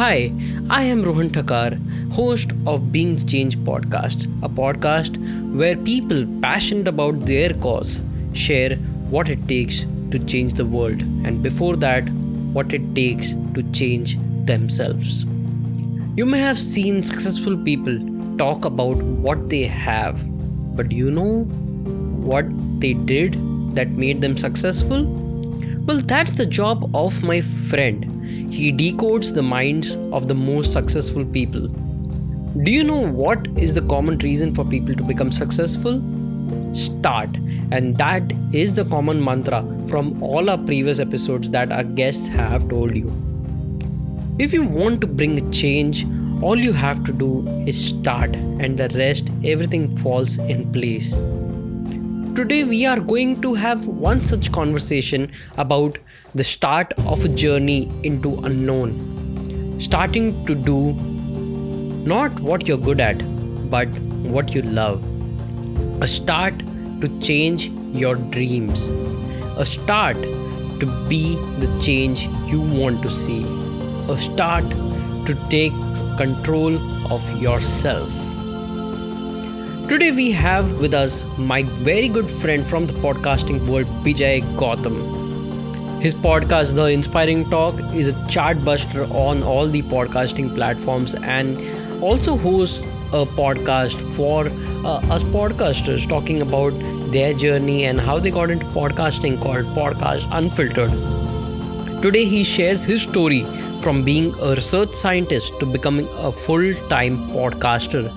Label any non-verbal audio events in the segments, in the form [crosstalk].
Hi, I am Rohan Thakar, host of Being the Change podcast, a podcast where people passionate about their cause share what it takes to change the world, and before that, what it takes to change themselves. You may have seen successful people talk about what they have, but you know what they did that made them successful? Well, that's the job of my friend. He decodes the minds of the most successful people. Do you know what is the common reason for people to become successful? Start. And that is the common mantra from all our previous episodes that our guests have told you. If you want to bring a change, all you have to do is start, and the rest, everything falls in place. Today, we are going to have one such conversation about the start of a journey into unknown. Starting to do not what you're good at, but what you love. A start to change your dreams. A start to be the change you want to see. A start to take control of yourself. Today we have with us my very good friend from the podcasting world, Bijay Gautam. His podcast, The Inspiring Talk, is a chartbuster on all the podcasting platforms and also hosts a podcast for uh, us podcasters talking about their journey and how they got into podcasting called Podcast Unfiltered. Today he shares his story from being a research scientist to becoming a full time podcaster.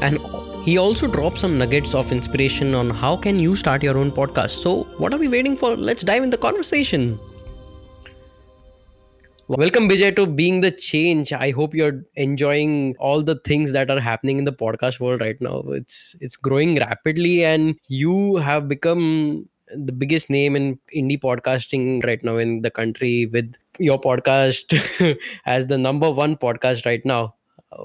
And he also dropped some nuggets of inspiration on how can you start your own podcast. So, what are we waiting for? Let's dive in the conversation. Welcome Bijay to being the change. I hope you're enjoying all the things that are happening in the podcast world right now. It's it's growing rapidly and you have become the biggest name in indie podcasting right now in the country with your podcast [laughs] as the number one podcast right now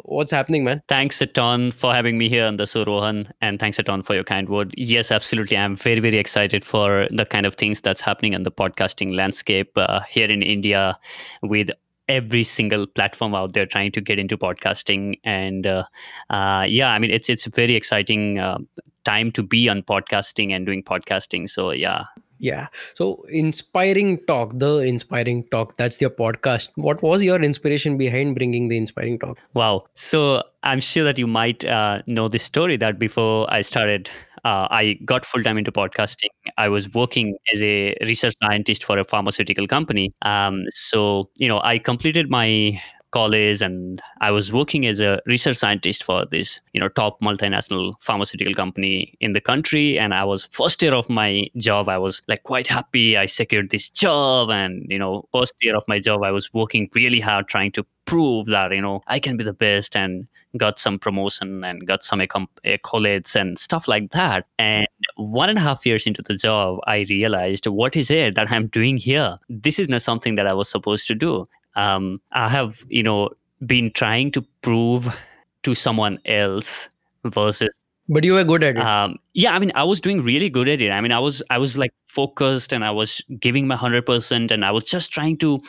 what's happening, man? Thanks a ton for having me here on the show, Rohan, and thanks a ton for your kind word. Yes, absolutely. I'm very, very excited for the kind of things that's happening on the podcasting landscape uh, here in India with every single platform out there trying to get into podcasting and uh, uh, yeah i mean it's it's a very exciting uh, time to be on podcasting and doing podcasting so yeah yeah. So inspiring talk the inspiring talk that's your podcast. What was your inspiration behind bringing the inspiring talk? Wow. So i'm sure that you might uh, know this story that before i started uh, i got full time into podcasting. I was working as a research scientist for a pharmaceutical company. Um, so you know i completed my college and I was working as a research scientist for this, you know, top multinational pharmaceutical company in the country. And I was first year of my job, I was like quite happy. I secured this job and, you know, first year of my job, I was working really hard trying to prove that, you know, I can be the best and got some promotion and got some accolades and stuff like that. And one and a half years into the job, I realized what is it that I'm doing here? This is not something that I was supposed to do um, I have you know been trying to prove to someone else versus but you were good at it. um, yeah i mean i was doing really good at it. I mean i was i was like focused and i was giving my 100% and i was just trying to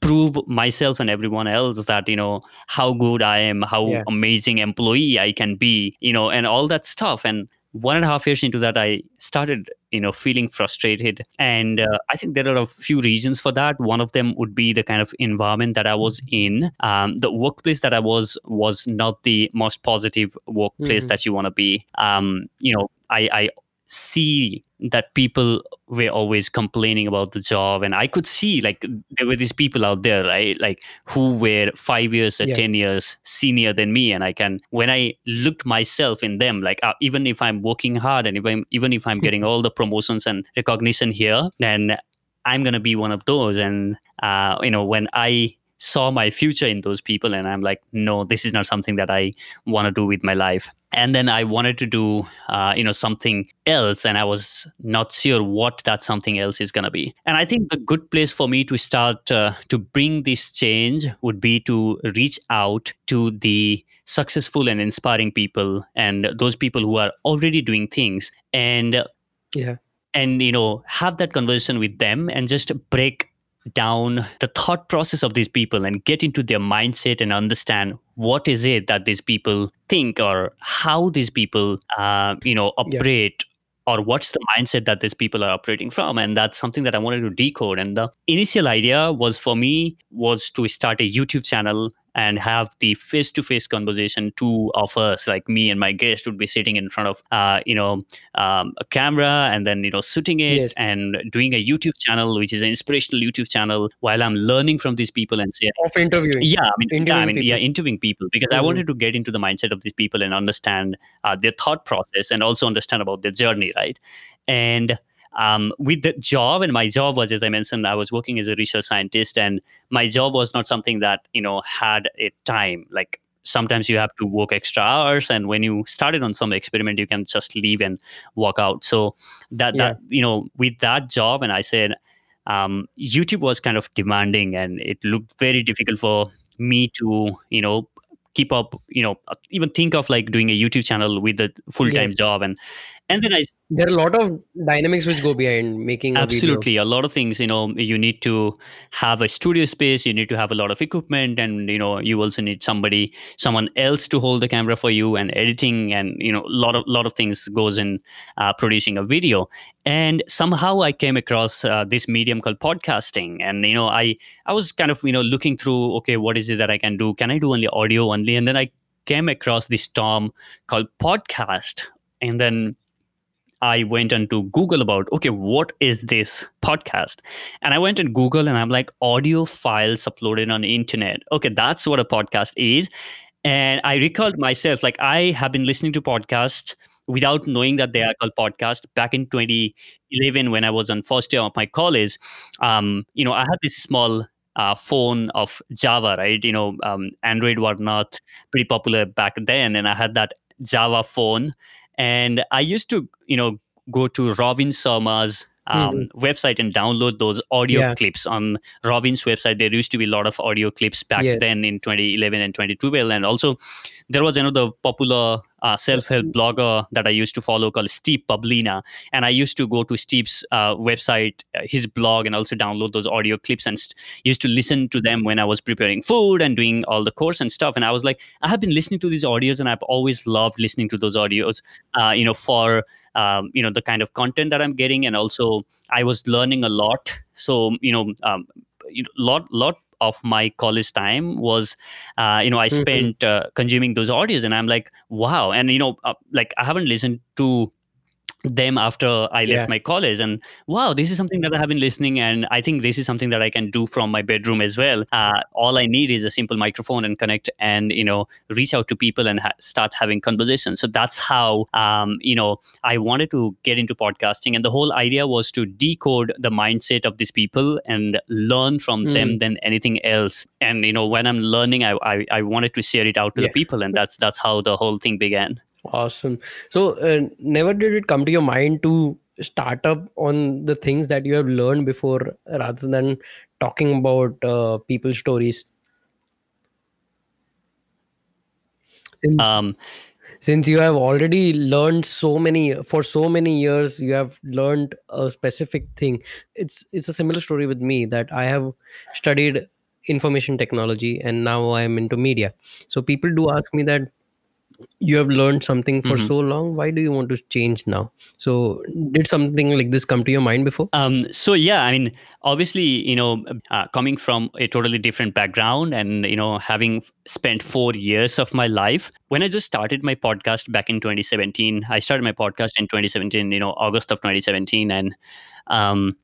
prove myself and everyone else that you know how good i am how yeah. amazing employee i can be you know and all that stuff. And one and a half years into that i started you know feeling frustrated. And uh, i think there are a few reasons for that. One of them would be the kind of environment that i was in. Um, the workplace that i was was not the most positive workplace mm-hmm. that you want to be. Um, you know i i see that people were always complaining about the job and i could see like there were these people out there right like who were five years or yeah. 10 years senior than me and i can when i looked myself in them like uh, even if i'm working hard and if i'm even if i'm [laughs] getting all the promotions and recognition here then i'm going to be one of those and uh, you know when i saw my future in those people and i'm like no this is not something that i want to do with my life. And then i wanted to do uh, you know something else and i was not sure what that something else is going to be. And i think the good place for me to start uh, to bring this change would be to reach out to the successful and inspiring people and those people who are already doing things and yeah. and you know have that conversation with them and just break down the thought process of these people and get into their mindset and understand what is it that these people think or how these people uh, you know operate or what's the mindset that these people are operating from. And that's something that i wanted to decode. And the initial idea was for me was to start a youtube channel and have the face-to-face conversation two of us like me and my guest would be sitting in front of uh, you know um, a camera and then you know shooting it Yes. and doing a youtube channel which is an inspirational youtube channel while i'm learning from these people and say of interviewing. yeah i mean yeah, i Interviewing mean yeah people. interviewing people because i Mhm. wanted to get into the mindset of these people and understand uh, their thought process and also understand about their journey right and um, with the job and my job was as i mentioned i was working as a research scientist and my job was not something that you know had a time. Like sometimes you have to work extra hours and when you started on some experiment you can just leave and walk out. So that Yeah. that you know with that job and i said um, youtube was kind of demanding and it looked very difficult for me to you know keep up you know even think of like doing a youtube channel with a full-time job. And and then i There are a lot of dynamics which go behind making a video. absolutely a lot of things you know you need to have a studio space you need to have a lot of equipment and you know you also need somebody someone else to hold the camera for you and editing and you know a lot of lot of things goes in uh, producing a video. And somehow i came across uh, this medium called podcasting. And you know i i was kind of you know looking through okay what is it that i can do? Can i do only audio only? And then i came across this term called podcast. And then I went onto Google about okay, what is this podcast? And I went and Google and I'm like audio files uploaded on the internet. Okay, that's what a podcast is. And I recalled myself like I have been listening to podcasts without knowing that they are called podcast back in 2011 when I was on first year of my college. Um, you know, I had this small uh, phone of Java, right? You know, um, Android were not pretty popular back then, and I had that Java phone and I used to, you know, go to Robin Sharma's um, website and download those audio Yeah. clips on Robin's website. There used to be a lot of audio clips back Yeah. then in 2011 and 2012, and also there was another popular uh, self-help blogger that I used to follow called Steve Pavlina, and I used to go to Steve's uh, website, uh, his blog, and also download those audio clips and st- used to listen to them when I was preparing food and doing all the course and stuff. And I was like, I have been listening to these audios, and I've always loved listening to those audios. Uh, you know, for um, you know the kind of content that I'm getting, and also I was learning a lot. So you know, um, you know, lot lot of my college time was uh, you know i Mhm. spent uh, consuming those audios and i'm like wow and you know uh, like i haven't listened to them after I left Yeah. my college. And wow, this is something that I have been listening, and I think this is something that I can do from my bedroom as well. Uh, all I need is a simple microphone and connect, and you know, reach out to people and ha- start having conversations. So that's how um, you know I wanted to get into podcasting, and the whole idea was to decode the mindset of these people and learn from them than anything else. And you know, when I'm learning, I I, I wanted to share it out to Yeah. the people, and that's that's how the whole thing began. Awesome. So, uh, never did it come to your mind to start up on the things that you have learned before rather than talking about uh, people's stories? Since, Um, since you have already learned so many for so many years, you have learned a specific thing. It's it's a similar story with me that I have studied information technology and now I am into media. So people do ask me that you have learned something for Mhm. so long why do you want to change now? So did something like this come to your mind before? Um, so yeah, I mean, obviously, you know, uh, coming from a totally different background and you know having spent four years of my life, when I just started my podcast back in 2017, I started my podcast in 2017, you know, August of 2017, and um,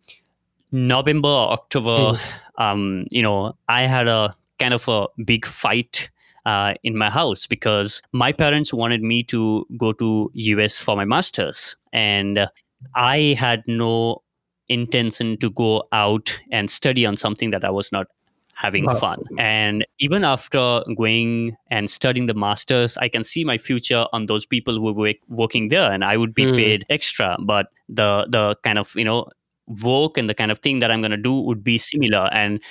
November, October, um, you know, I had a kind of a big fight uh, in my house because my parents wanted me to go to US for my masters, and I had no intention to go out and study on something that I was not having Wow. fun. And even after going and studying the masters, I can see my future on those people who were working there, and I would be Mm. paid extra. But the the kind of you know work and the kind of thing that I'm going to do would be similar. And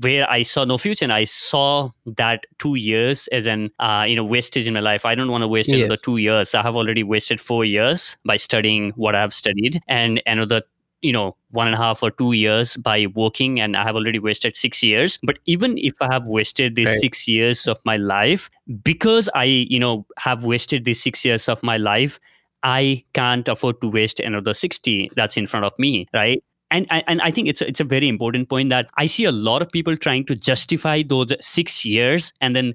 where I saw no future, and I saw that two years as an uh, you know wastage in my life. I don't want to waste Yes. another two years. I have already wasted four years by studying what I have studied, and another you know one and a half or two years by working and i have already wasted six years but even if i have wasted these Right. six years of my life because i you know have wasted these six years of my life i can't afford to waste another 60 that's in front of me right and, and I think it's a, it's a very important point that I see a lot of people trying to justify those six years, and then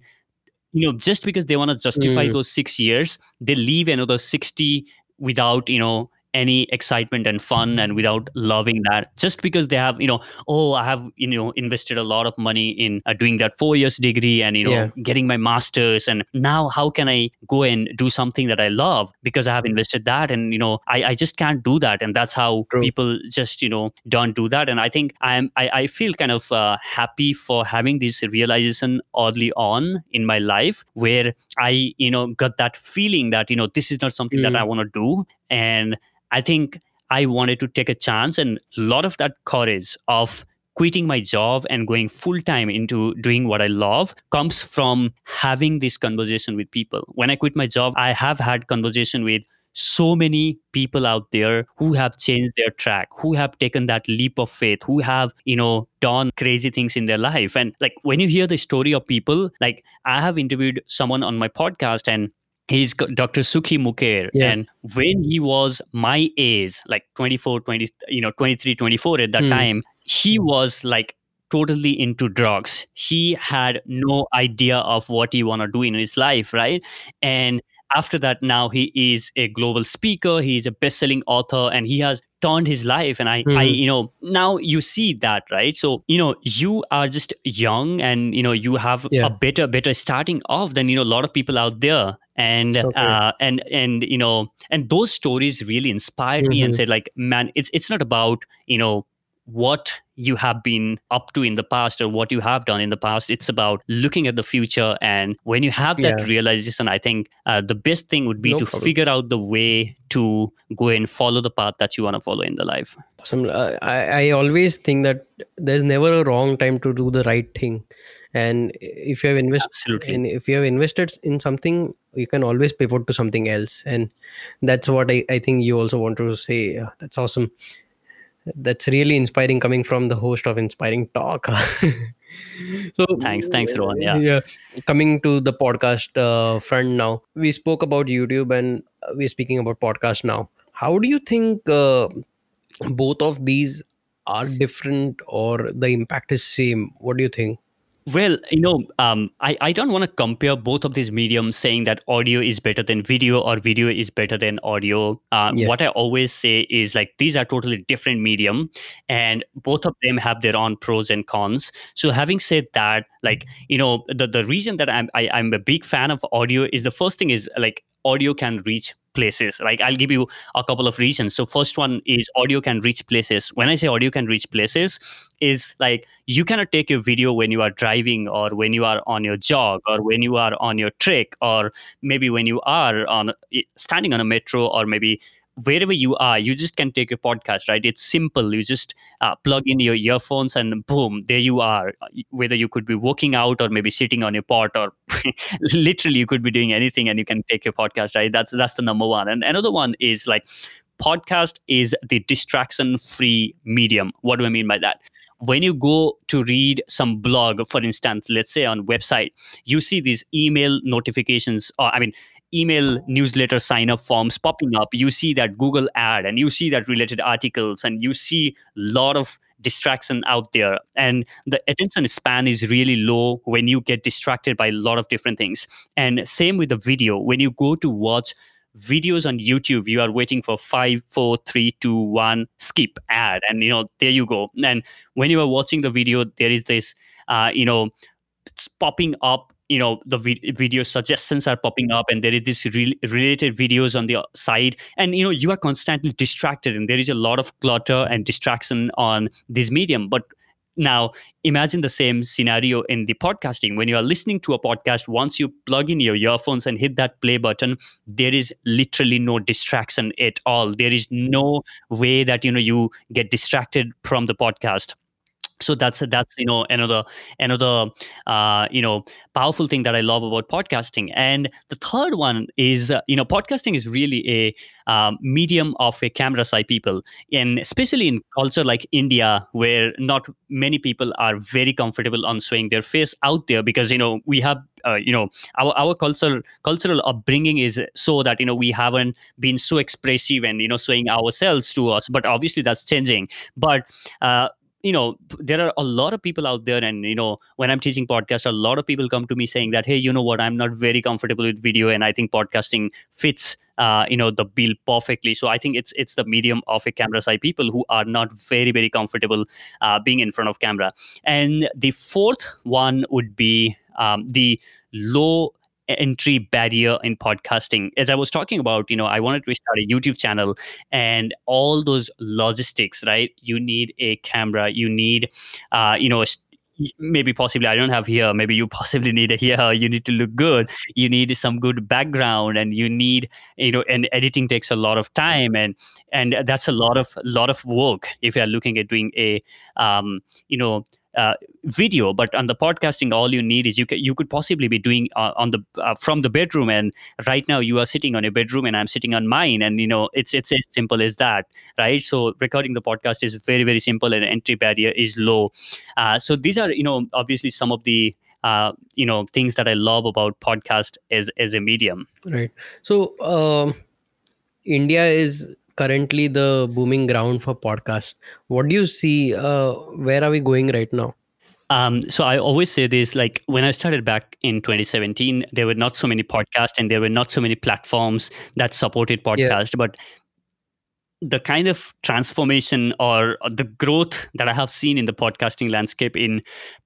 you know just because they want to justify Mm. those six years, they leave another sixty without you know any excitement and fun and without loving that just because they have you know oh i have you know invested a lot of money in uh, doing that four years degree and you know Yeah. getting my masters and now how can i go and do something that i love because i have invested that and you know i, I just can't do that and that's how True. people just you know don't do that and i think i'm i, I feel kind of uh, happy for having this realization early on in my life where i you know got that feeling that you know this is not something that Mm. i want to do and i think i wanted to take a chance and a lot of that courage of quitting my job and going full time into doing what I love comes from having this conversation with people. When I quit my job, I have had conversation with so many people out there who have changed their track who have taken that leap of faith who have you know done crazy things in their life and like when you hear the story of people like i have interviewed someone on my podcast and he's dr sukhi mukher Yeah. and when he was my age like 24 20 you know 23 24 at that Hmm. time he was like totally into drugs he had no idea of what he want to do in his life right and after that now he is a global speaker he's a best-selling author and he has turned his life and i i Mhm. you know now you see that right so you know you are just young and you know you have Yeah. a better better starting off than you know a lot of people out there and Okay. uh, and and you know and those stories really inspired me and Mhm. said like man it's it's not about you know what you have been up to in the past or what you have done in the past it's about looking at the future and when you have that Yeah. realization i think uh, the best thing would be No to problem. figure out the way to go and follow the path that you want to follow in the life Awesome. Uh, I, I always think that there's never a wrong time to do the right thing. And if you have invested absolutely and if you have invested in something, you can always pivot to something else. And that's what I, I think you also want to say. That's awesome. That's really inspiring coming from the host of Inspiring Talk. [laughs] so Thanks. Thanks, Rohan. Yeah. yeah coming to the podcast uh, front now we spoke about youtube and uh, we're speaking about podcast now how do you think uh, both of these are different or the impact is same what do you think Well, you know, um, I, I don't want to compare both of these mediums saying that audio is better than video or video is better than audio. Uh, Yes. What I always say is like these are totally different medium and both of them have their own pros and cons. So having said that, like, you know, the, the reason that I'm, I, I'm a big fan of audio is the first thing is like audio can reach places. Like I'll give you a couple of reasons. So first one is audio can reach places. When I say audio can reach places is like you cannot take your video when you are driving or when you are on your jog or when you are on your trek or maybe when you are on standing on a metro or maybe wherever you are you just can take a podcast right? It's simple. You just uh, plug in your earphones and boom there you are. Whether you could be working out or maybe sitting on your pot or [laughs] literally you could be doing anything and you can take your podcast right? That's that's the number one. And another one is like podcast is the distraction free medium. What do i mean by that? When you go to read some blog for instance let's say on website you see these email notifications or i mean email newsletter sign up forms popping up you see that google ad and you see that related articles and you see a lot of distraction out there. And the attention span is really low when you get distracted by a lot of different things. And same with the video. When you go to watch videos on youtube you are waiting for five four three two one skip ad and you know there you go. And when you are watching the video there is this uh, you know popping up you know the vid- video suggestions are popping up and there is this re- related videos on the uh, side. And you know you are constantly distracted and there is a lot of clutter and distraction on this medium. But now imagine the same scenario in the podcasting. When you are listening to a podcast once you plug in your earphones and hit that play button there is literally no distraction at all. There is no way that you know you get distracted from the podcast so that's that's you know another another uh, you know powerful thing that i love about podcasting. And the third one is uh, you know podcasting is really a um, medium of a camera shy people. And especially in culture like india where not many people are very comfortable on showing their face out there because you know we have uh, you know our our cultural cultural upbringing is so that you know we haven't been so expressive and you know showing ourselves to us. But obviously that's changing. But uh, you know there are a lot of people out there and you know when i'm teaching podcast a lot of people come to me saying that hey you know what? I'm not very comfortable with video and i think podcasting fits uh, you know the bill perfectly. So i think it's it's the medium of a camera shy people who are not very very comfortable uh, being in front of camera. And the fourth one would be um, the low entry barrier in podcasting. As i was talking about you know i wanted to start a youtube channel and all those logistics right? You need a camera you need uh, you know maybe possibly i don't have here maybe you [laughs] possibly need a here you need to look good you need some good background and you need you know and editing takes a lot of time and and that's a lot of lot of work if you're looking at doing a um, you know uh, video but on the podcasting all you need is you can, you could possibly be doing uh, on the uh, from the bedroom and right now you are sitting on a bedroom and i'm sitting on mine and you know it's it's as simple as that right? So recording the podcast is very very simple and entry barrier is low. Uh, so these are you know obviously some of the uh, you know things that i love about podcast as as a medium. Right. So um, india is currently the booming ground for podcast what do you see uh, where are we going right now um, so I always say this like when I started back in 2017, there were not so many podcasts and there were not so many platforms that supported podcast. Yeah. But the kind of transformation or the growth that I have seen in the podcasting landscape in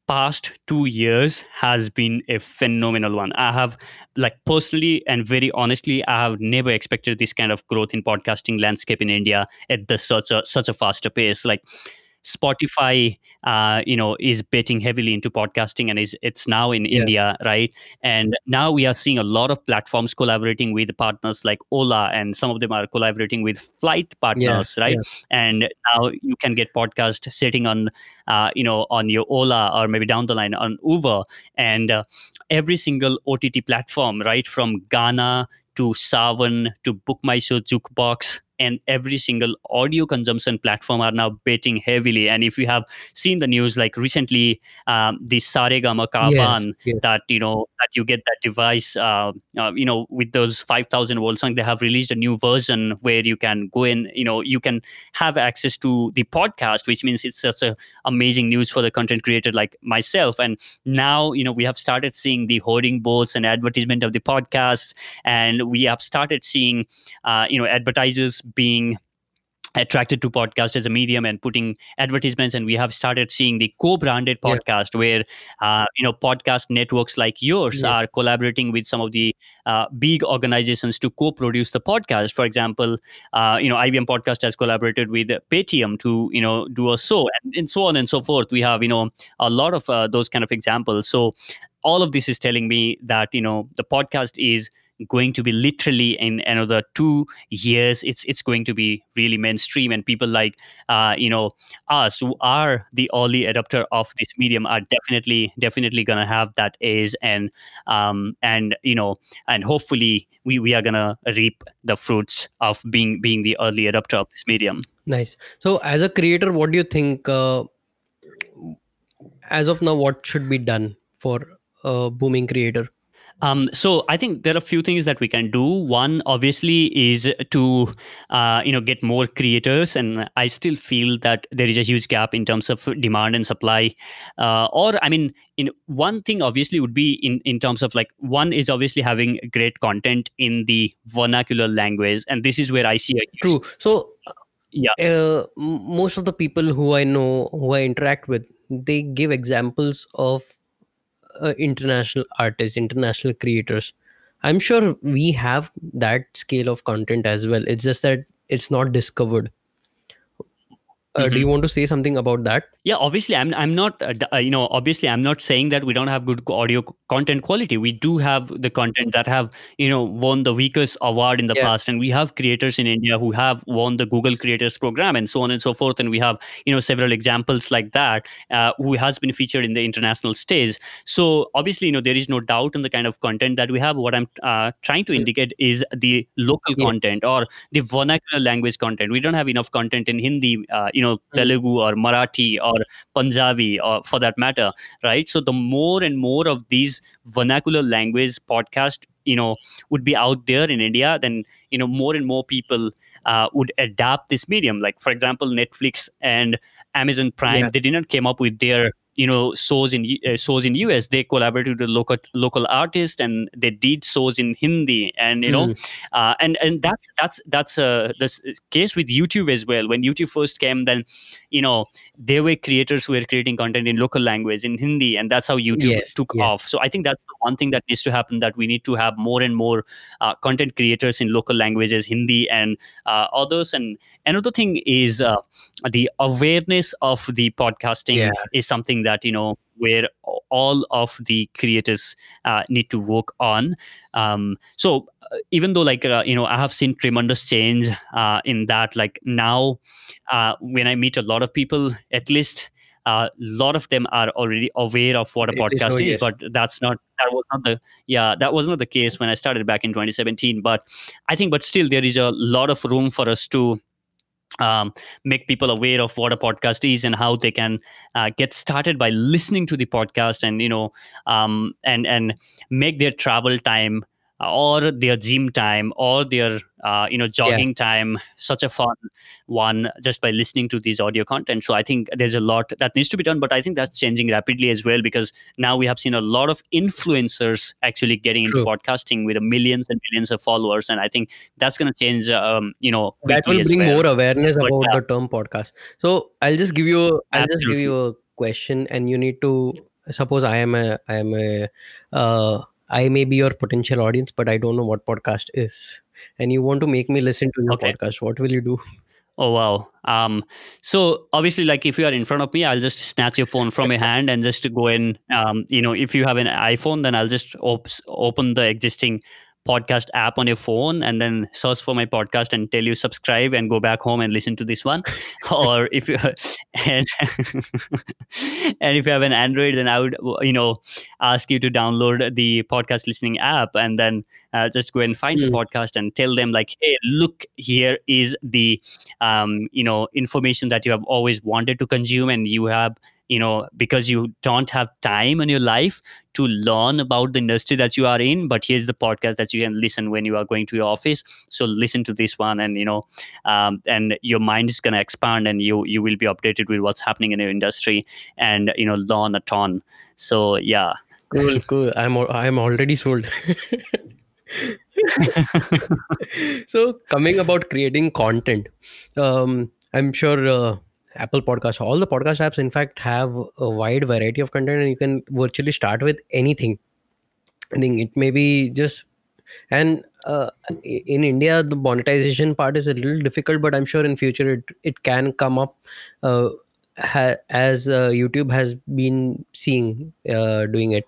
past two years has been a phenomenal one. I have like personally and very honestly, I have never expected this kind of growth in podcasting landscape in India at the such a such a faster pace. Like Spotify, uh, you know, is betting heavily into podcasting, and is it's now in yeah. India, right? And now we are seeing a lot of platforms collaborating with partners like Ola, and some of them are collaborating with flight partners, yeah. right? Yeah. And now you can get podcast sitting on, uh, you know, on your Ola or maybe down the line on Uber, and uh, every single OTT platform, right, from Gaana to Saavn to Book My Show Jukebox and every single audio consumption platform are now betting heavily. And if you have seen the news, like recently, um, the Saregama Carvaan, yes, yes. that you know that you get that device, uh, uh, you know, with those five thousand volt song, they have released a new version where you can go in, you know, you can have access to the podcast, which means it's such a amazing news for the content creator like myself. And now, you know, we have started seeing the hoarding boards and advertisement of the podcasts, and we have started seeing, uh, you know, advertisers being attracted to podcast as a medium and putting advertisements and we have started seeing the co-branded podcast yeah. where uh, you know podcast networks like yours yes. are collaborating with some of the uh, big organizations to co-produce the podcast for example uh, you know IVM podcast has collaborated with Paytm to you know do a show and, and so on and so forth we have you know a lot of uh, those kind of examples so all of this is telling me that you know the podcast is going to be literally in another two years it's it's going to be really mainstream. And people like uh, you know us who are the early adopter of this medium are definitely definitely gonna have that is and um, and you know and hopefully we, we are gonna reap the fruits of being being the early adopter of this medium. Nice. So as a creator what do you think uh, as of now what should be done for a booming creator um, so I think there are a few things that we can do. One, obviously, is to uh, you know get more creators, and I still feel that there is a huge gap in terms of demand and supply. Uh, or I mean, in one thing obviously would be in in terms of like one is obviously having great content in the vernacular language, and this is where I see a true. So yeah, uh, most of the people who I know who I interact with, they give examples of uh, international artists international creators. I'm sure we have that scale of content as well. It's just that it's not discovered uh, do you want to say something about that? Yeah obviously i'm i'm not uh, uh, you know obviously i'm not saying that we don't have good audio content quality. We do have the content that have you know won the weakest award in the Yeah. past. And we have creators in india who have won the google creators program and so on and so forth. And we have you know several examples like that uh, who has been featured in the international stage. So obviously you know there is no doubt in the kind of content that we have. What i'm uh, trying to Mm. indicate is the local Yeah. content or the vernacular language content. We don't have enough content in hindi uh, you know Mm. telugu or marathi or punjabi or for that matter right so the more and more of these vernacular language podcast you know would be out there in india then you know more and more people uh, would adapt this medium like for example netflix and amazon prime Yeah. they did not came up with their you know shows in uh, shows in us they collaborated with local local artists and they did shows in hindi and you know Mm. uh, and and that's that's that's uh, the case with YouTube as well. When YouTube first came, then you know there were creators who were creating content in local language in Hindi, and that's how YouTube Yes, took yes. off. So I think that's the one thing that needs to happen. That we need to have more and more uh, content creators in local languages, Hindi and uh, others. And another thing is uh, the awareness of the podcasting Yeah. is something that you know where all of the creators uh, need to work on. Um, so uh, even though like uh, you know i have seen tremendous change uh, in that like now uh, when i meet a lot of people at least a lot of them are already aware of what a It is, podcast is yes. but that's not that was not the yeah that was not the case when i started back in 2017 but i think but still there is a lot of room for us to um, make people aware of what a podcast is and how they can uh, get started by listening to the podcast and you know um, and and make their travel time or their gym time or their uh, you know jogging time. Such a fun one just by listening to these audio content. So i think there's a lot that needs to be done but i think that's changing rapidly as well because now we have seen a lot of influencers actually getting into podcasting with millions and millions of followers and i think that's going to change um, you know that will bring well. more awareness But, about yeah. the term podcast. So i'll just give you i'll just give you a question and you need to suppose i am a i am a uh, i may be your potential audience but i don't know what podcast is and you want to make me listen to your Okay. podcast what will you do [laughs] Oh wow. Um, so obviously, like if you are in front of me, I'll just snatch your phone from your hand and just go in. Um, you know, if you have an iPhone, then I'll just op- open the existing podcast app on your phone and then search for my podcast and tell you subscribe and go back home and listen to this one. [laughs] or if you and [laughs] and if you have an Android, then I would you know ask you to download the podcast listening app and then uh, just go and find the Hmm. podcast and tell them like, hey, look, here is the um, you know information that you have always wanted to consume and you have you know because you don't have time in your life to learn about the industry that you are in but here's the podcast that you can listen when you are going to your office. So listen to this one and you know um, and your mind is going to expand and you you will be updated with what's happening in your industry and you know learn a ton. So yeah. Cool cool. I'm i'm already sold. [laughs] So coming about creating content um i'm sure uh, apple podcast all the podcast apps in fact have a wide variety of content and you can virtually start with anything. I think it may be just and uh, in india the monetization part is a little difficult but i'm sure in future it, it can come up uh, ha- as uh, youtube has been seeing uh, doing it.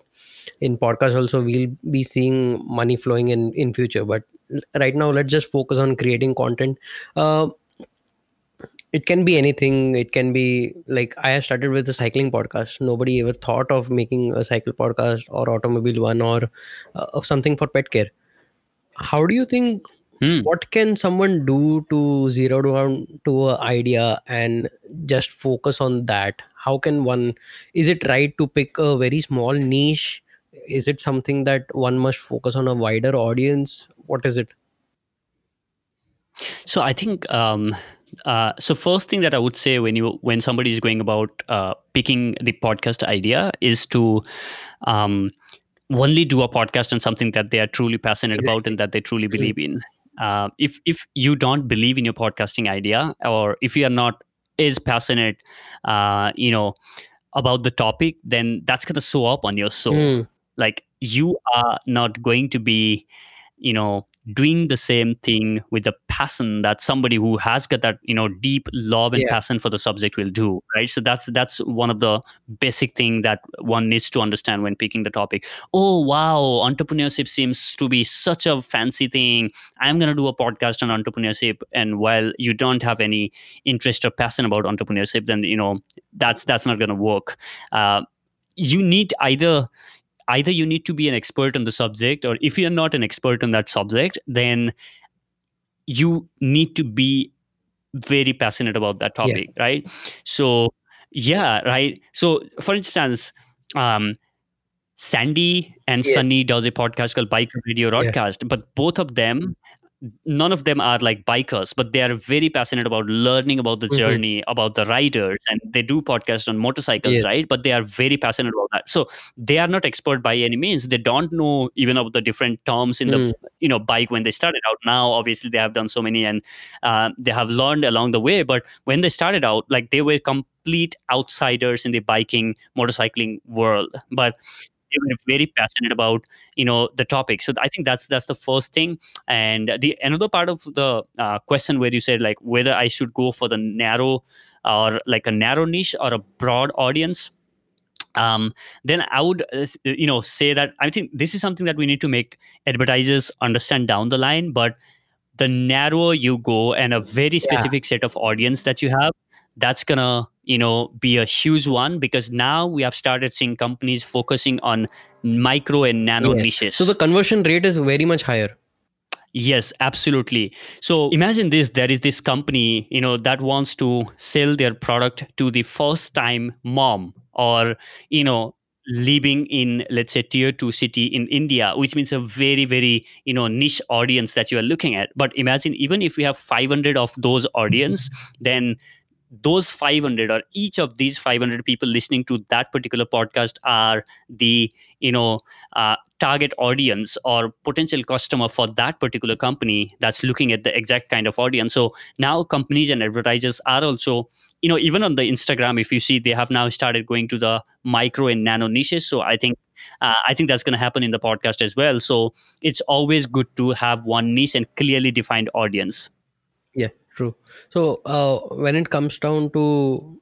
In podcast also we'll be seeing money flowing in in future but right now let's just focus on creating content. Uh, it can be anything. It can be like i have started with a cycling podcast. Nobody ever thought of making a cycle podcast or automobile one or uh, of something for pet care. How do you think Hmm. what can someone do to zero down to an idea and just focus on that? How can one is it right to pick a very small niche? Is it something that one must focus on a wider audience? What is it? So I think um, uh, so. First thing that I would say when you when somebody is going about uh, picking the podcast idea is to um, only do a podcast on something that they are truly passionate about and that they truly believe in. Uh, if if you don't believe in your podcasting idea, or if you are not as passionate, uh, you know, about the topic, then that's gonna show up on your show Mm, like you are not going to be you know doing the same thing with the passion that somebody who has got that you know deep love and Yeah. passion for the subject will do right? So that's that's one of the basic thing that one needs to understand when picking the topic. Oh wow entrepreneurship seems to be such a fancy thing. I'm going to do a podcast on entrepreneurship and while you don't have any interest or passion about entrepreneurship then you know that's that's not going to work. Uh, you need either either you need to be an expert on the subject or if you're not an expert on that subject then you need to be very passionate about that Yeah. topic right so yeah right so for instance um sandy and Yeah. sunny does a podcast called Bike radio Yeah. but both of them none of them are like bikers but they are very passionate about learning about the Mhm. journey about the riders and they do podcasts on motorcycles Yes. right but they are very passionate about that so they are not expert by any means they don't know even about the different terms in the Mm. you know bike when they started out now obviously they have done so many and uh, they have learned along the way but when they started out like they were complete outsiders in the biking motorcycling world but they were very passionate about you know the topic so i think that's that's the first thing and the another part of the uh, question where you said like whether i should go for the narrow or like a narrow niche or a broad audience um, then I would, uh, you know, say that I think this is something that we need to make advertisers understand down the line. But the narrower you go and a very Yeah. specific set of audience that you have, that's gonna, you know, be a huge one because now we have started seeing companies focusing on micro and nano Yeah. niches. So the conversion rate is very much higher. Yes, absolutely. So imagine this there is this company, you know, that wants to sell their product to the first time mom or, you know, living in let's say tier 2 city in India, which means a very very, you know, niche audience that you are looking at. But imagine even if we have 500 of those audience, then those 500 or each of these 500 people listening to that particular podcast are the you know uh, target audience or potential customer for that particular company that's looking at the exact kind of audience. So now companies and advertisers are also you know even on the instagram if you see they have now started going to the micro and nano niches. So i think uh, i think that's going to happen in the podcast as well. So it's always good to have one niche and clearly defined audience. Yeah, true. So uh, when it comes down to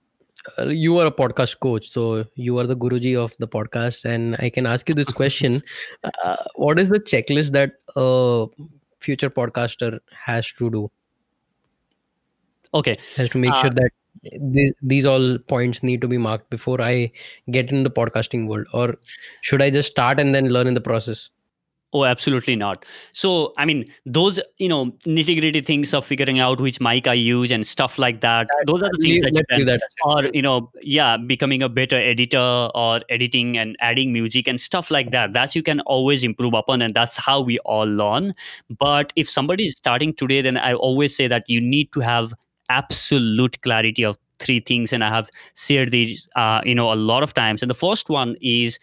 uh, you are a podcast coach, so you are the guruji of the podcast, and I can ask you this question: [laughs] uh, What is the checklist that a future podcaster has to do? okay Has to make Uh, sure that these, these all points need to be marked before I get in the podcasting world, or should I just start and then learn in the process? Oh, absolutely not. So, I mean, those you know nitty gritty things of figuring out which mic I use and stuff like that. Those are the things that you can, that or you know, yeah, becoming a better editor or editing and adding music and stuff like that. That you can always improve upon, and that's how we all learn. But if somebody is starting today, then I always say that you need to have absolute clarity of three things, and I have shared these, uh, you know, a lot of times. And the first one is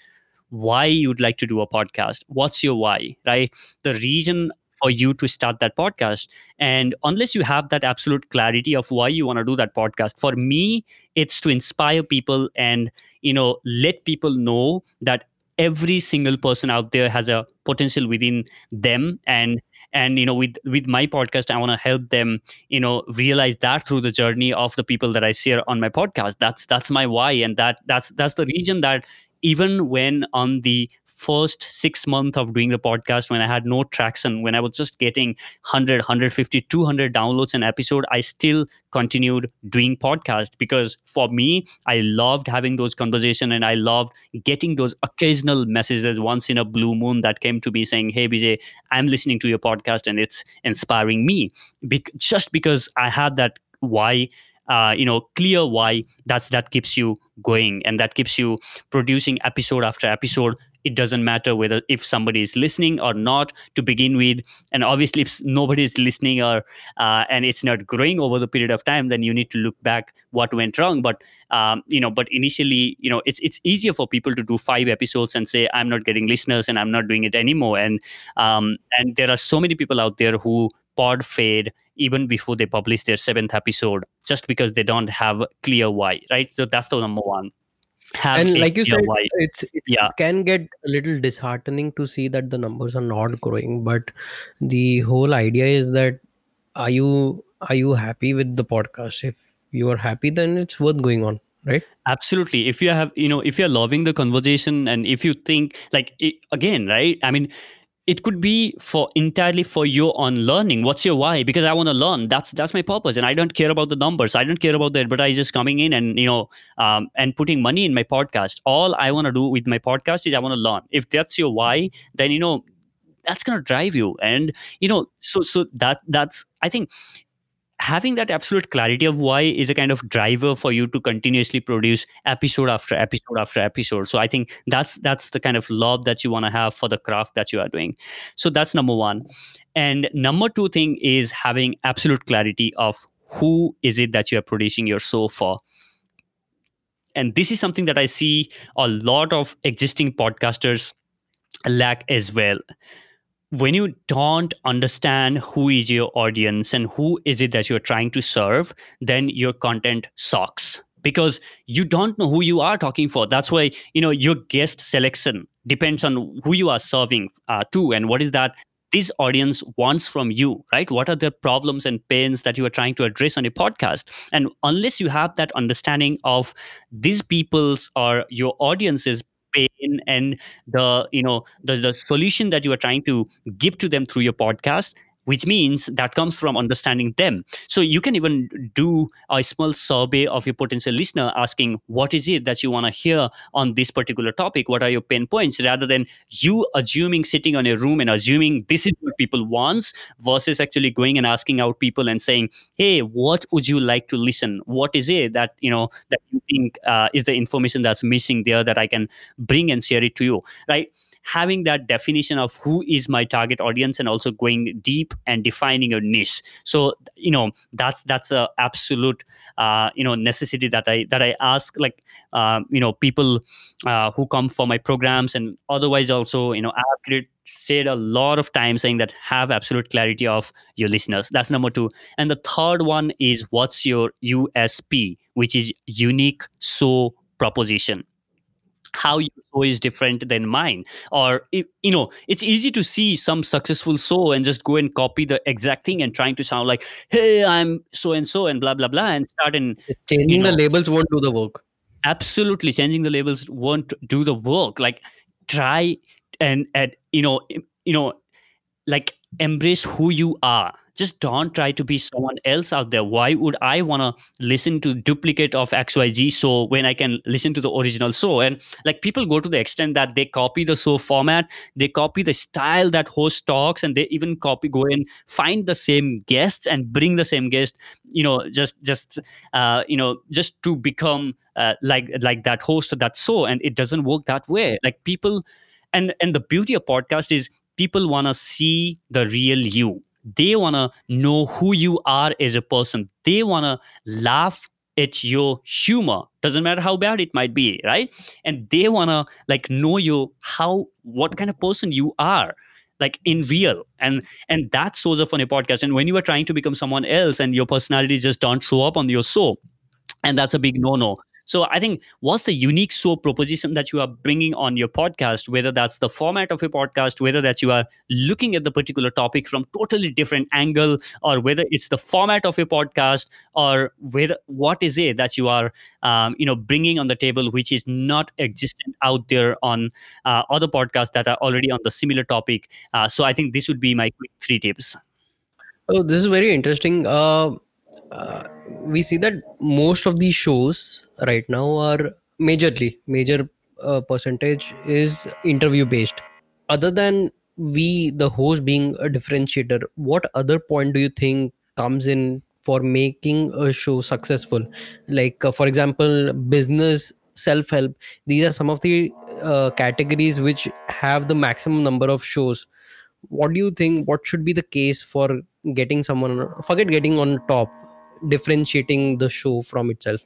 why you'd like to do a podcast. What's your why right? The reason for you to start that podcast. And unless you have that absolute clarity of why you want to do that podcast for me it's to inspire people and you know let people know that every single person out there has a potential within them. And and you know with with my podcast i want to help them you know realize that through the journey of the people that i share on my podcast. That's that's my why. And that that's that's the reason that even when on the first six months of doing the podcast when i had no traction when i was just getting 100 150 200 downloads an episode i still continued doing podcast because for me i loved having those conversations and i loved getting those occasional messages once in a blue moon that came to me saying hey bj i'm listening to your podcast and it's inspiring me. Bec- just because i had that why uh, you know clear why that's that keeps you going and that keeps you producing episode after episode. It doesn't matter whether if somebody is listening or not to begin with. And obviously if nobody is listening or uh, and it's not growing over the period of time then you need to look back what went wrong. But um, you know but initially you know it's it's easier for people to do five episodes and say i'm not getting listeners and i'm not doing it anymore. And um, and there are so many people out there who pod fade even before they publish their seventh episode just because they don't have clear why right? So that's the number one. Have and like you said why. it's, it's yeah. can get a little disheartening to see that the numbers are not growing but the whole idea is that are you are you happy with the podcast? If you are happy then it's worth going on right? Absolutely. If you have you know if you're loving the conversation and if you think like it, again right? I mean it could be for entirely for your own learning. What's your why? Because i want to learn. That's that's my purpose and i don't care about the numbers. I don't care about the advertisers coming in and you know um, and putting money in my podcast. All i want to do with my podcast is i want to learn. If that's your why then you know that's going to drive you. And you know so so that that's i think having that absolute clarity of why is a kind of driver for you to continuously produce episode after episode after episode. So i think that's that's the kind of love that you want to have for the craft that you are doing. So that's number one. And number two thing is having absolute clarity of who is it that you are producing your show for. And this is something that i see a lot of existing podcasters lack as well when you don't understand who is your audience and who is it that you're trying to serve then your content sucks because you don't know who you are talking for. That's why you know your guest selection depends on who you are serving uh, to and what is that this audience wants from you right? What are the problems and pains that you are trying to address on a podcast? And unless you have that understanding of these people's or your audience's pain and the you know the, the solution that you are trying to give to them through your podcast which means that comes from understanding them. So you can even do a small survey of your potential listener asking, what is it that you want to hear on this particular topic? What are your pain points? Rather than you assuming sitting on a room and assuming this is what people want versus actually going and asking out people and saying, hey, what would you like to listen? What is it that, you know, that you think uh, is the information that's missing there that I can bring and share it to you, right? Having that definition of who is my target audience and also going deep and defining a niche. So you know that's that's a absolute uh, you know necessity that i that i ask like uh, you know people uh, who come for my programs and otherwise also you know i have said a lot of times saying that have absolute clarity of your listeners. That's number two. And the third one is what's your usp which is unique show proposition how your show is different than mine. Or you know it's easy to see some successful show and just go and copy the exact thing and trying to sound like hey i'm so and so and blah blah blah and start and changing you know, the labels won't do the work. Absolutely changing the labels won't do the work. Like try and and you know you know like embrace who you are just don't try to be someone else out there. Why would i want to listen to duplicate of xyz so when i can listen to the original so and like people go to the extent that they copy the show format they copy the style that host talks and they even copy go and find the same guests and bring the same guest you know just just uh, you know just to become uh, like like that host of that show. And it doesn't work that way. Like people and and the beauty of podcast is people want to see the real you they want to know who you are as a person. They want to laugh at your humor. Doesn't matter how bad it might be right? And they want to like know you how what kind of person you are like in real. And and that shows up on a podcast. And when you are trying to become someone else and your personality just don't show up on your show and that's a big no no so I think what's the unique show proposition that you are bringing on your podcast, whether that's the format of your podcast, whether that you are looking at the particular topic from totally different angle, or whether it's the format of your podcast, or whether what is it that you are, um, you know, bringing on the table which is not existent out there on uh, other podcasts that are already on the similar topic. Uh, so I think this would be my quick three tips. Oh, this is very interesting. Uh, uh, we see that most of these shows right now are majorly major uh, percentage is interview based. Other than we the host being a differentiator what other point do you think comes in for making a show successful? Like uh, for example business self help these are some of the uh, categories which have the maximum number of shows. What do you think what should be the case for getting someone forget getting on top differentiating the show from itself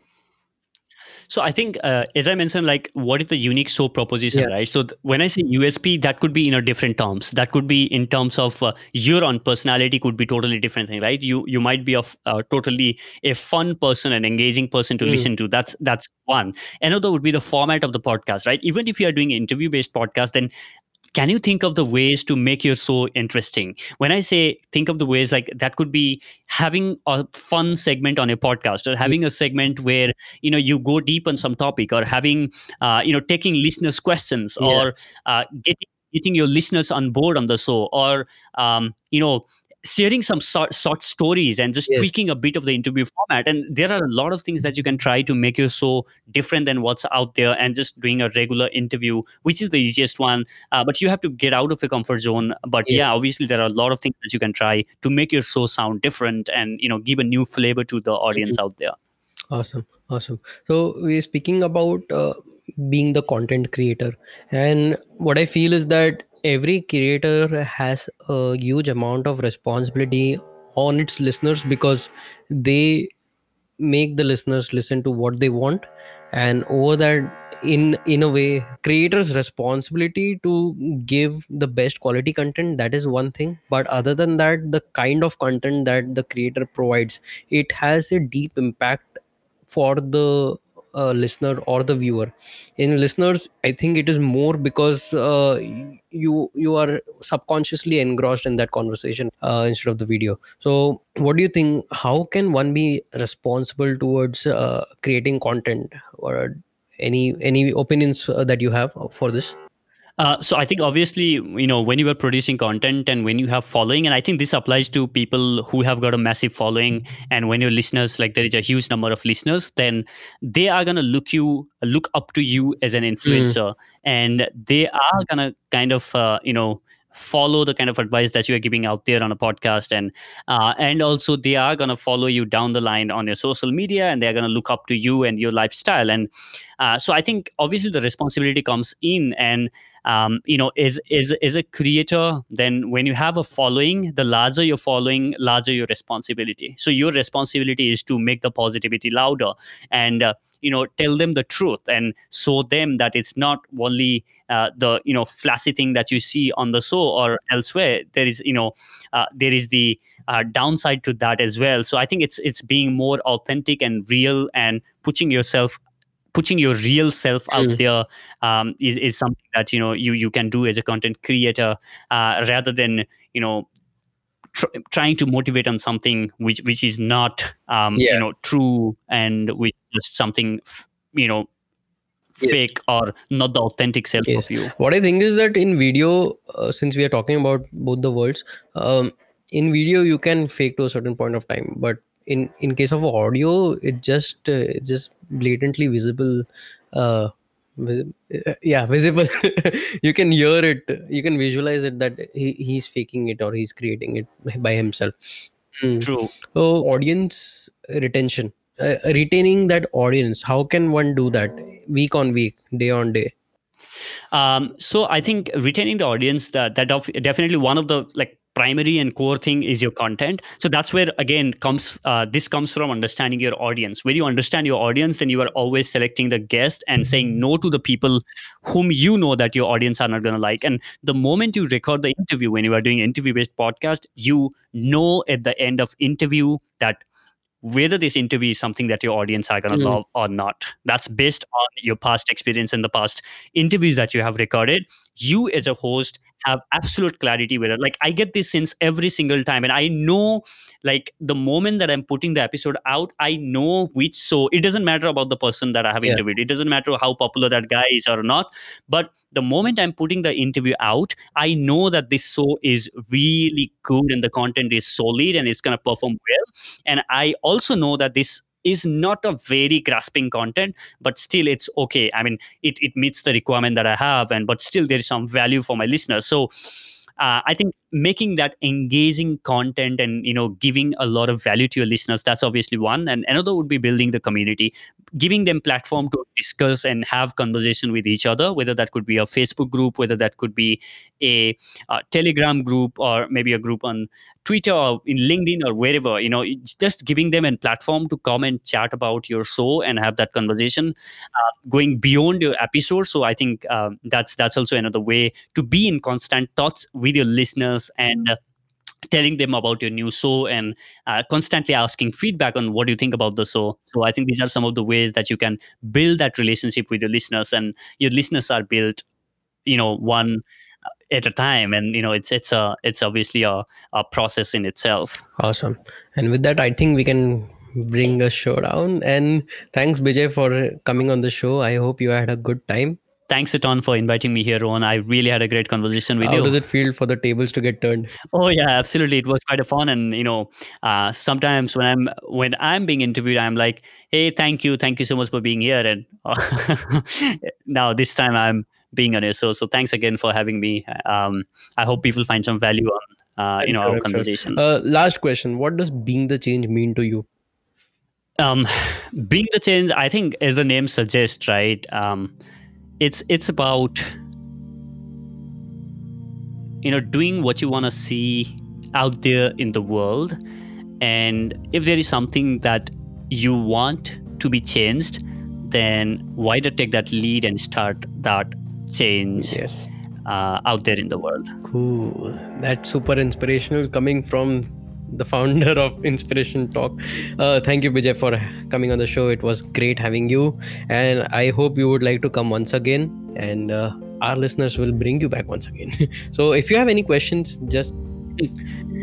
So I think, uh, as I mentioned, like what is the unique show proposition, Yeah. right? So th- when I say USP, that could be in a different terms. That could be in terms of uh, your own personality could be totally different thing, right? You you might be a f- uh, totally a fun person, an engaging person to Mm. listen to. That's that's one. Another would be the format of the podcast, right? Even if you are doing interview based podcast, then can you think of the ways to make your show interesting when i say think of the ways like that could be having a fun segment on a podcast or having a segment where you know you go deep on some topic or having uh, you know taking listeners questions Yeah. or uh, getting getting your listeners on board on the show or um, you know sharing some short, short stories and just Yes. tweaking a bit of the interview format. And there are a lot of things that you can try to make your show different than what's out there and just doing a regular interview which is the easiest one. Uh, but you have to get out of your comfort zone. But Yeah. yeah obviously there are a lot of things that you can try to make your show sound different and you know give a new flavor to the audience out there. Awesome, awesome. So we're speaking about uh, being the content creator, and what I feel is that every creator has a huge amount of responsibility on its listeners because they make the listeners listen to what they want, and over that, in in a way, creators' responsibility to give the best quality content. That is one thing, but other than that, the kind of content that the creator provides, it has a deep impact for the uh, listener or the viewer. In listeners i think it is more because uh, you you are subconsciously engrossed in that conversation uh, instead of the video. So what do you think how can one be responsible towards uh, creating content? Or any any opinions uh, that you have for this Uh, so I think obviously, you know, when you are producing content and when you have following, and I think this applies to people who have got a massive following, and when your listeners, like there is a huge number of listeners, then they are gonna look you, look up to you as an influencer, and they are gonna kind of, uh, you know, follow the kind of advice that you are giving out there on a podcast. And uh, and also they are going to follow you down the line on your social media and they're going to look up to you and your lifestyle. And uh, so i think obviously the responsibility comes in and um, you know is is is a creator then when you have a following the larger your following larger your responsibility. So your responsibility is to make the positivity louder and uh, you know tell them the truth and show them that it's not only uh, the you know flashy thing that you see on the show or elsewhere. There is you know uh, there is the uh, downside to that as well. So i think it's it's being more authentic and real and putting yourself putting your real self out Mm. there um, is, is something that you know you you can do as a content creator uh, rather than you know tr- trying to motivate on something which which is not um, Yeah. you know true and which just something you know Yes. fake or not the authentic self Yes. of you what i think is that in video uh, since we are talking about both the worlds um, in video you can fake to a certain point of time but in in case of audio it just uh, just blatantly visible uh, uh, yeah [laughs] visible. You can hear it. You can visualize it that he, he's faking it or he's creating it by himself. Hmm. true. So audience retention uh, retaining that audience how can one do that week on week day on day? Um, so i think retaining the audience that that of, definitely one of the like primary and core thing is your content. So that's where again comes uh, this comes from understanding your audience. When you understand your audience then you are always selecting the guest and saying no to the people whom you know that your audience are not going to like. And the moment you record the interview when you are doing interview based podcast you know at the end of interview that whether this interview is something that your audience are going to Mm. love or not. That's based on your past experience and the past interviews that you have recorded. You as a host have absolute clarity with it. Like i get this since every single time and i know like the moment that i'm putting the episode out i know which so it doesn't matter about the person that i have Yeah. interviewed. It doesn't matter how popular that guy is or not but the moment i'm putting the interview out i know that this show is really good and the content is solid and it's going to perform well. And i also know that this is not a very grasping content but still it's okay. I mean it, it meets the requirement that i have and but still there is some value for my listeners. So uh, i think making that engaging content and you know giving a lot of value to your listeners that's obviously one. And another would be building the community giving them platform to discuss and have conversation with each other whether that could be a facebook group whether that could be a, a telegram group or maybe a group on twitter or in linkedin or wherever you know just giving them a platform to come and chat about your show and have that conversation uh, going beyond your episode. So i think uh, that's that's also another way to be in constant touch with your listeners and uh, telling them about your new show and uh, constantly asking feedback on what you think about the show. So i think these are some of the ways that you can build that relationship with your listeners and your listeners are built you know one uh, at a time. And you know it's it's a it's obviously a, a process in itself. Awesome. And with that i think we can bring a show down. And thanks bijay for coming on the show. I hope you had a good time thanks a ton for inviting me here, Rohan. I really had a great conversation with How you. How does it feel for the tables to get turned? Oh yeah, absolutely. It was quite a fun, and you know, uh, sometimes when I'm when I'm being interviewed, I'm like, "Hey, thank you, thank you so much for being here." And uh, [laughs] now this time I'm being on it. So so thanks again for having me. Um, I hope people find some value on uh, you know sure, our conversation. Sure. Uh, last question: What does being the change mean to you? Um, [sighs] being the change, I think, as the name suggests, right? Um, it's it's about you know doing what you want to see out there in the world. And if there is something that you want to be changed then why not take that lead and start that change yes. uh, out there in the world? Cool. That's super inspirational coming from the founder of Inspiration Talk. Uh, thank you, Bijay, for coming on the show. It was great having you, and I hope you would like to come once again. And uh, our listeners will bring you back once again. [laughs] so, if you have any questions, just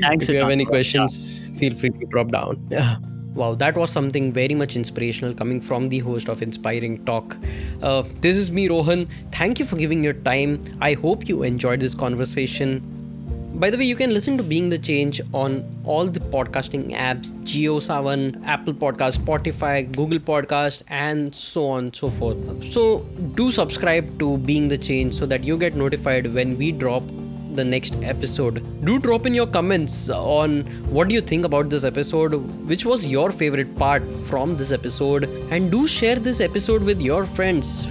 thanks. If you have any questions, feel free to drop down. Yeah. Wow, that was something very much inspirational coming from the host of Inspiring Talk. Uh, this is me, Rohan. Thank you for giving your time. I hope you enjoyed this conversation by the way, you can listen to Being the Change on all the podcasting apps JioSaavn, Apple Podcast, Spotify, Google Podcast, and so on and so forth. So, do subscribe to Being the Change so that you get notified when we drop the next episode. Do drop in your comments on what do you think about this episode, which was your favorite part from this episode, and do share this episode with your friends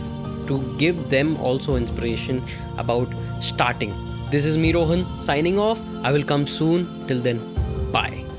to give them also inspiration about starting this is me Rohan signing off. I will come soon. Till then, bye.